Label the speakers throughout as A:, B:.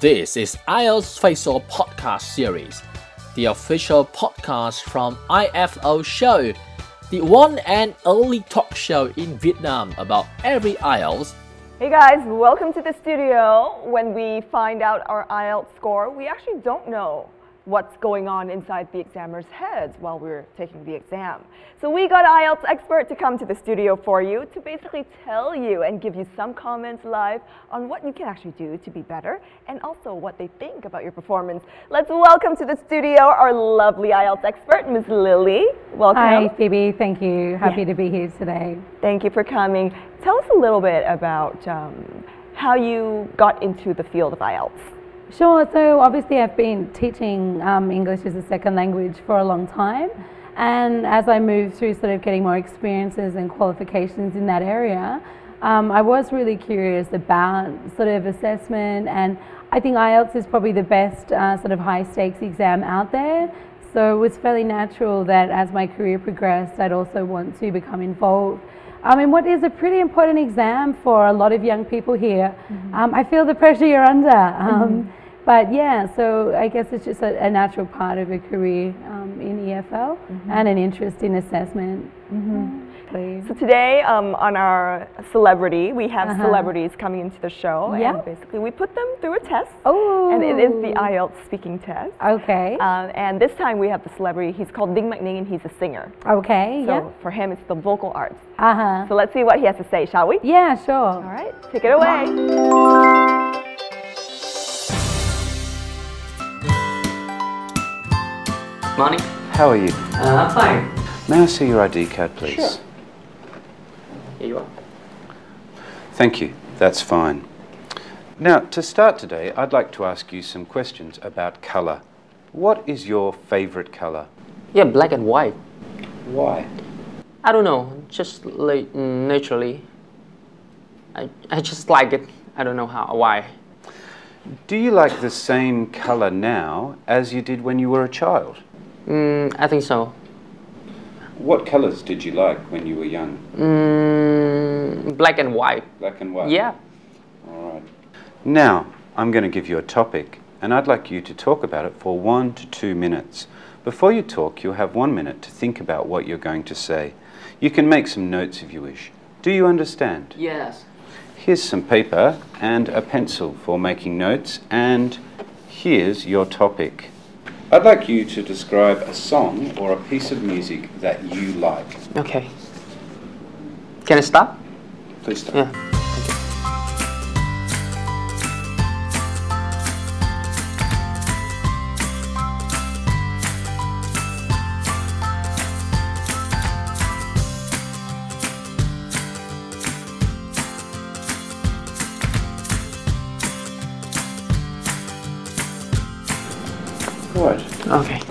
A: This is IELTS Facial Podcast Series, the official podcast from IFO Show, the one and only talk show in Vietnam about every IELTS.
B: Hey guys, welcome to the studio. When we find out our IELTS score, we actually don't know what's going on inside the examiner's heads while we're taking the exam. So we got IELTS expert to come to the studio for you to basically tell you and give you some comments live on what you can actually do to be better and also what they think about your performance. Let's welcome to the studio our lovely IELTS expert, Ms. Lily. Welcome.
C: Hi, Phoebe. Thank you. Happy to be here today.
B: Thank you for coming. Tell us a little bit about um, how you got into the field of IELTS.
C: Sure. So obviously, I've been teaching um, English as a second language for a long time, and as I moved through sort of getting more experiences and qualifications in that area, um, I was really curious about sort of assessment, and I think IELTS is probably the best uh, sort of high stakes exam out there. So it was fairly natural that as my career progressed, I'd also want to become involved. I mean, what is a pretty important exam for a lot of young people here. Mm-hmm. Um, I feel the pressure you're under. Um, mm-hmm. But yeah, so I guess it's just a, a natural part of a career um, in EFL mm-hmm. and an interest in assessment. Mm-hmm.
B: So today um, on our celebrity, we have uh-huh. celebrities coming into the show, yeah. and basically we put them through a test.
C: Oh.
B: And it is the IELTS speaking test.
C: Okay.
B: Uh, and this time we have the celebrity. He's called Dinh Manh Ninh, and he's a singer.
C: Okay.
B: So
C: yeah.
B: for him, it's the vocal arts.
C: Uh huh.
B: So let's see what he has to say, shall we?
C: Yeah, sure.
B: All right, take it away.
D: Morning.
E: How are you?
D: Uh, fine.
E: May I see your ID card, please?
D: Sure. Here you are.
E: Thank you. That's fine. Now, to start today, I'd like to ask you some questions about colour. What is your favourite colour?
D: Yeah, black and white.
E: Why?
D: I don't know, just like naturally. I, I just like it. I don't know how why.
E: Do you like the same colour now as you did when you were a child?
D: Mm, I think so.
E: What colours did you like when you were young?
D: Mm, black and white.
E: Black and white?
D: Yeah.
E: All right. Now, I'm going to give you a topic, and I'd like you to talk about it for one to two minutes. Before you talk, you'll have one minute to think about what you're going to say. You can make some notes if you wish. Do you understand?
D: Yes.
E: Here's some paper and a pencil for making notes, and here's your topic. I'd like you to describe a song or a piece of music that you like.
D: Okay. Can I stop?
E: Please stop.
D: Yeah.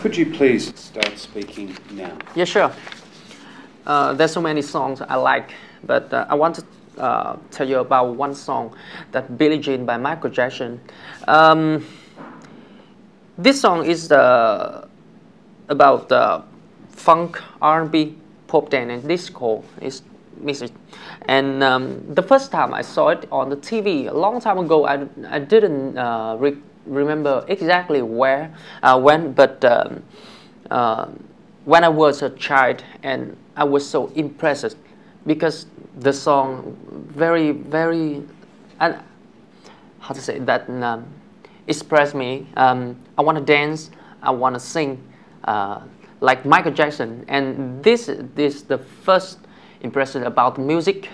E: Could you please start speaking now?
D: Yeah, sure. Uh, there's so many songs I like, but uh, I want to uh, tell you about one song that Billie Jean by Michael Jackson. Um, this song is the about the funk, R&B, pop dance, and disco is music. And um, the first time I saw it on the TV a long time ago, I, I didn't uh, remember exactly where, uh, when, but um, uh, when I was a child, and I was so impressed because the song very, very, and how to say that um, express me. Um, I want to dance. I want to sing uh, like Michael Jackson, and this this the first impression about music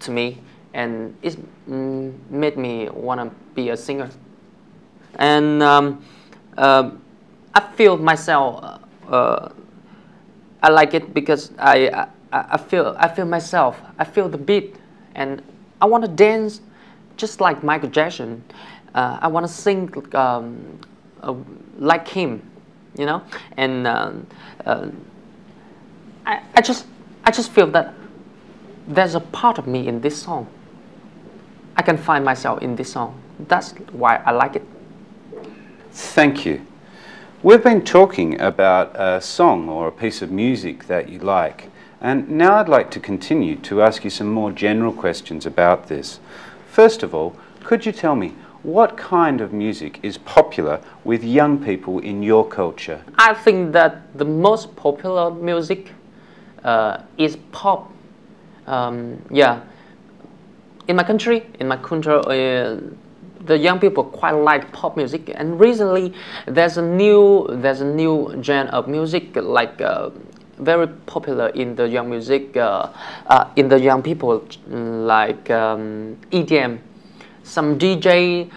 D: to me, and it made me want to be a singer and um, uh, I feel myself. Uh, I like it because I, I, I feel I feel myself. I feel the beat, and I want to dance just like Michael Jackson. Uh, I want to sing um, uh, like him, you know. And uh, uh, I, I just I just feel that there's a part of me in this song. I can find myself in this song. That's why I like it.
E: Thank you. We've been talking about a song or a piece of music that you like, and now I'd like to continue to ask you some more general questions about this. First of all, could you tell me what kind of music is popular with young people in your culture?
D: I think that the most popular music uh, is pop. Um, yeah, in my country, in my country, uh, the young people quite like pop music. And recently, there's a new there's a new genre of music like uh, very popular in the young music uh, uh, in the young people like um, EDM. Some DJ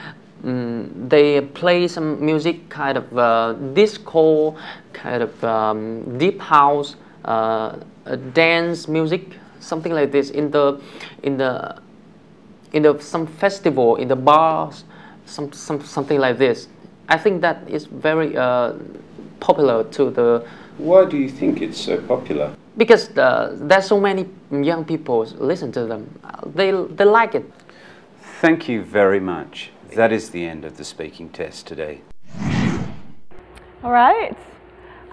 D: um, they play some music kind of uh, disco, kind of um, deep house, uh, dance music, something like this in the in the in the some festival in the bars, some, some something like this. I think that is very uh, popular to the.
E: Why do you think it's so popular?
D: Because the, there's so many young people listen to them. They they like it.
E: Thank you very much. That is the end of the speaking test today.
B: All right.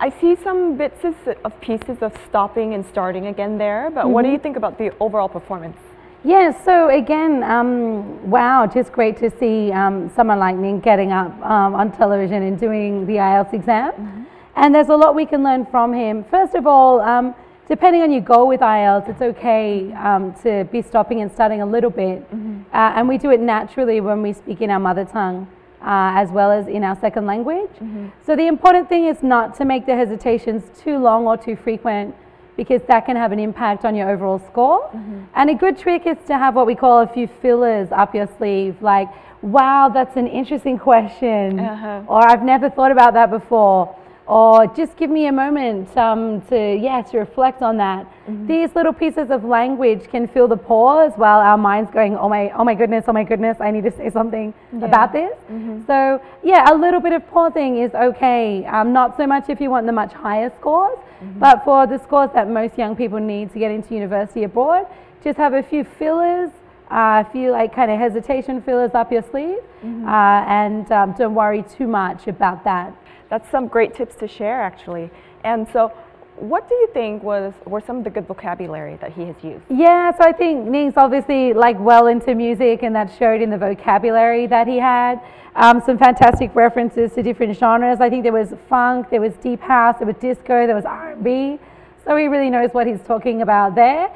B: I see some bits of pieces of stopping and starting again there, but mm -hmm. what do you think about the overall performance?
C: Yeah, so again, um, wow, just great to see um, someone like Ninh getting up um, on television and doing the IELTS exam. Mm-hmm. And there's a lot we can learn from him. First of all, um, depending on your goal with IELTS, it's okay um, to be stopping and starting a little bit. Mm-hmm. Uh, and we do it naturally when we speak in our mother tongue. Uh, as well as in our second language. Mm-hmm. So, the important thing is not to make the hesitations too long or too frequent because that can have an impact on your overall score. Mm-hmm. And a good trick is to have what we call a few fillers up your sleeve, like, wow, that's an interesting question, uh-huh. or I've never thought about that before or just give me a moment um, to yeah to reflect on that. Mm-hmm. These little pieces of language can fill the pause while our mind's going, oh my oh my goodness, oh my goodness, I need to say something yeah. about this. Mm-hmm. So yeah, a little bit of pausing is okay. Um, not so much if you want the much higher scores, mm-hmm. but for the scores that most young people need to get into university abroad, just have a few fillers. Uh, a few like kind of hesitation fillers up your sleeve, mm-hmm. uh, and um, don't worry too much about that
B: that's some great tips to share actually. And so what do you think was were some of the good vocabulary that he has used?
C: Yeah, so I think Ninh's obviously like well into music, and that showed in the vocabulary that he had. Um, some fantastic references to different genres. I think there was funk, there was deep house, there was disco, there was R&B. So he really knows what he's talking about there.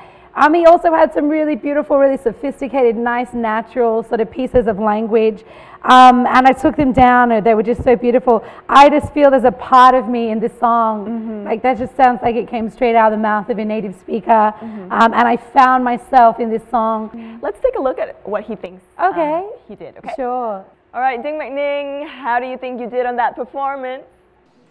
C: He also had some really beautiful, really sophisticated, nice, natural sort of pieces of language. Um, and I took them down, and they were just so beautiful. I just feel there's a part of me in this song. Mm-hmm. Like that just sounds like it came straight out of the mouth of a native speaker. Mm-hmm. Um, and I found myself in this song.
B: Mm-hmm. Let's take a look at what he thinks
C: okay.
B: Uh, he did. Okay.
C: Sure.
B: All right, Dinh Manh Ninh, how do you think you did on that performance?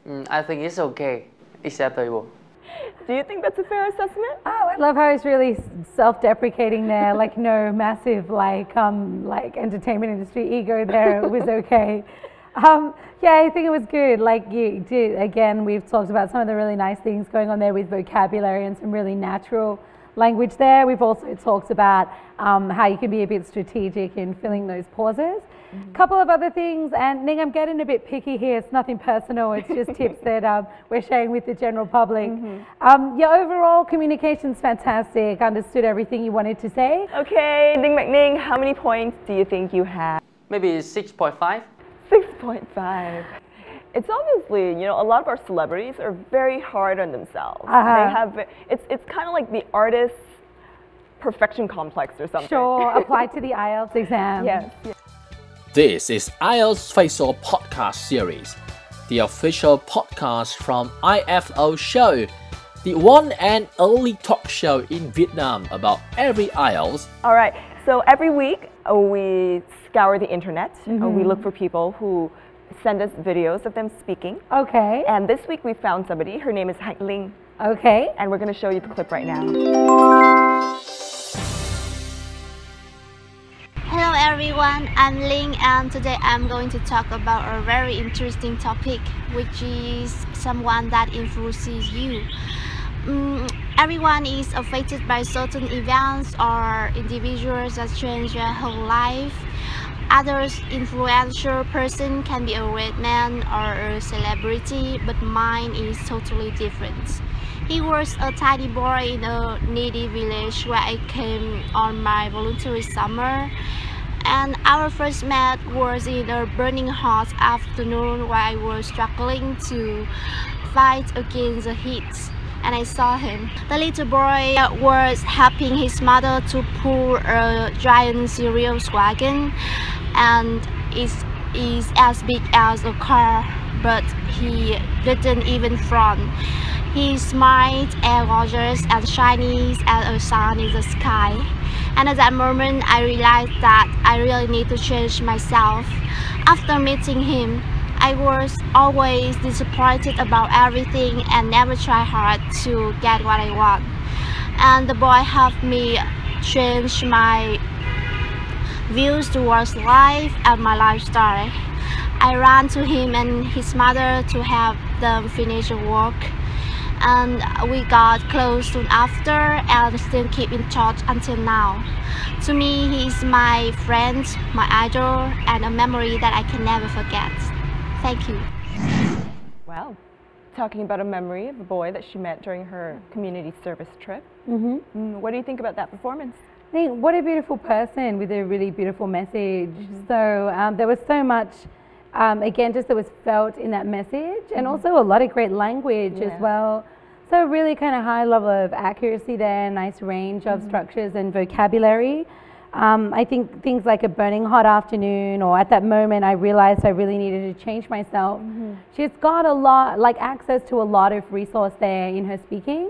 D: Mm, I think it's okay, It's acceptable.
B: Do you think that's a fair assessment?
C: Oh, I love how he's really self-deprecating there. like no massive like um like entertainment industry ego there. It was okay. Um, yeah, I think it was good. Like you did again, we've talked about some of the really nice things going on there with vocabulary and some really natural language there. We've also talked about um, how you can be a bit strategic in filling those pauses. A mm-hmm. couple of other things, and Ninh, I'm getting a bit picky here. It's nothing personal. It's just tips that um, we're sharing with the general public. Mm-hmm. Um, your overall communication's fantastic. Understood everything you wanted to say.
B: Okay, Ning McNing, how many points do you think you have?
D: Maybe 6.5.
B: 6.5. It's obviously, you know, a lot of our celebrities are very hard on themselves. Uh-huh. They have, it's, it's kind of like the artist's perfection complex or something.
C: Sure, apply to the IELTS exam.
B: yes. yes.
A: This is IELTS Facial Podcast Series, the official podcast from IFO Show, the one and only talk show in Vietnam about every IELTS.
B: All right, so every week uh, we scour the internet. Mm-hmm. we look for people who send us videos of them speaking.
C: Okay.
B: And this week we found somebody. Her name is Hạnh Ling.
C: Okay.
B: And we're going to show you the clip right now.
F: Hello everyone, I'm Ling and today I'm going to talk about a very interesting topic which is someone that influences you. Um, everyone is affected by certain events or individuals that change their whole life. Others influential person can be a red man or a celebrity but mine is totally different. He was a tiny boy in a needy village where I came on my voluntary summer And our first met was in a burning hot afternoon where I was struggling to fight against the heat and I saw him. The little boy was helping his mother to pull a giant cereal wagon and is is as big as a car but he didn't even front. He smiled and gorgeous and shiny as a sun in the sky. And at that moment, I realized that I really need to change myself. After meeting him, I was always disappointed about everything and never try hard to get what I want. And the boy helped me change my views towards life and my lifestyle. I ran to him and his mother to help them finish the work and we got close soon after and still keep in touch until now. To me, he is my friend, my idol, and a memory that I can never forget. Thank you.
B: Wow. Talking about a memory of a boy that she met during her community service trip.
C: Mm-hmm.
B: Mm, what do you think about that performance?
C: I think what a beautiful person with a really beautiful message. So um, there was so much, um, again, just that was felt in that message, and also a lot of great language
B: Yeah.
C: as well. So really kind of high level of accuracy there, nice range of structures and vocabulary. Um, I think things like a burning hot afternoon, or at that moment, I realized I really needed to change myself. She's got a lot, like access to a lot of resource there in her speaking.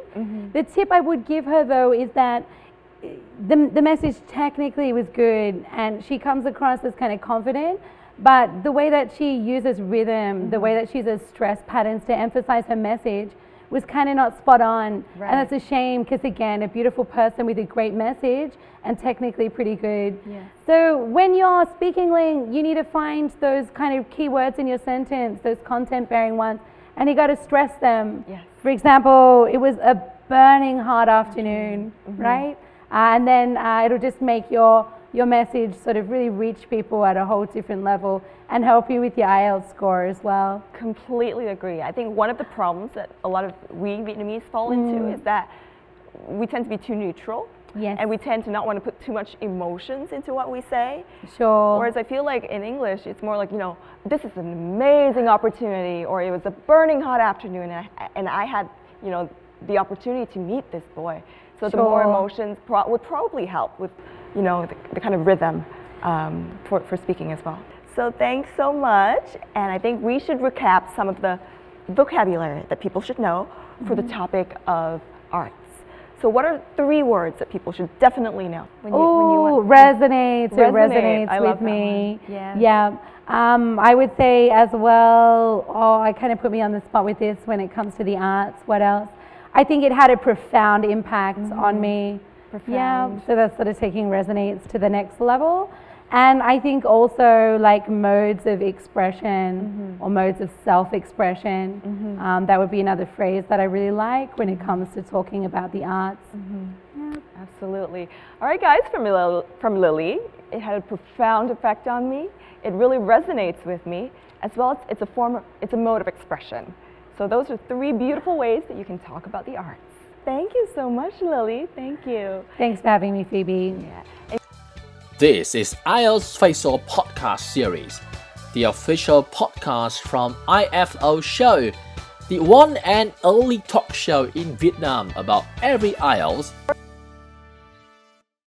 C: The tip I would give her though is that the, the message technically was good and she comes across as kind of confident but the way that she uses rhythm the mm-hmm. way that she uses stress patterns to emphasize her message was kind of not spot on
B: Right.
C: and that's a shame because again a beautiful person with a great message and technically pretty good
B: Yes.
C: so when you're speaking Ling, you need to find those kind of keywords in your sentence those content bearing ones and you got to stress them
B: Yes.
C: for example, it was a burning hot afternoon, mm-hmm. Mm-hmm. right? Uh, and then uh, it'll just make your your message sort of really reach people at a whole different level and help you with your IELTS score as well.
B: Completely agree. I think one of the problems that a lot of we Vietnamese fall into is that we tend to be too neutral.
C: Yes.
B: And we tend to not want to put too much emotions into what we say.
C: Sure.
B: Whereas I feel like in English, it's more like, you know, this is an amazing opportunity, or it was a burning hot afternoon, and I, and I had, you know, the opportunity to meet this boy. So the more emotions pro- would probably help with, you know, the, the kind of rhythm um, for, for speaking as well. So thanks so much, and I think we should recap some of the vocabulary that people should know for the topic of arts. So what are three words that people should definitely know when you, when you
C: Oh,
B: want
C: resonates. It
B: Resonate.
C: resonates with me.
B: one. Yes.
C: Yeah. Um, I would say as well, oh, I kind of put me on the spot with this when it comes to the arts. What else? I think it had a profound impact on me. Yeah.
B: Mm-hmm.
C: So that's sort of taking resonates to the next level. And I think also like modes of expression
B: Mm-hmm.
C: or modes of self expression. Um, that would be another phrase that I really like when it comes to talking about the arts.
B: Absolutely. All right, guys, from, Lil- from Lily, it had a profound effect on me. It really resonates with me, as well as it's a form of, it's a mode of expression. So those are three beautiful ways that you can talk about the arts. Thank you so much, Lily. Thank you.
C: Thanks for having me, Phoebe. Yeah.
A: This is IELTS Facial Podcast Series, the official podcast from IFO Show, the one and only talk show in Vietnam about every IELTS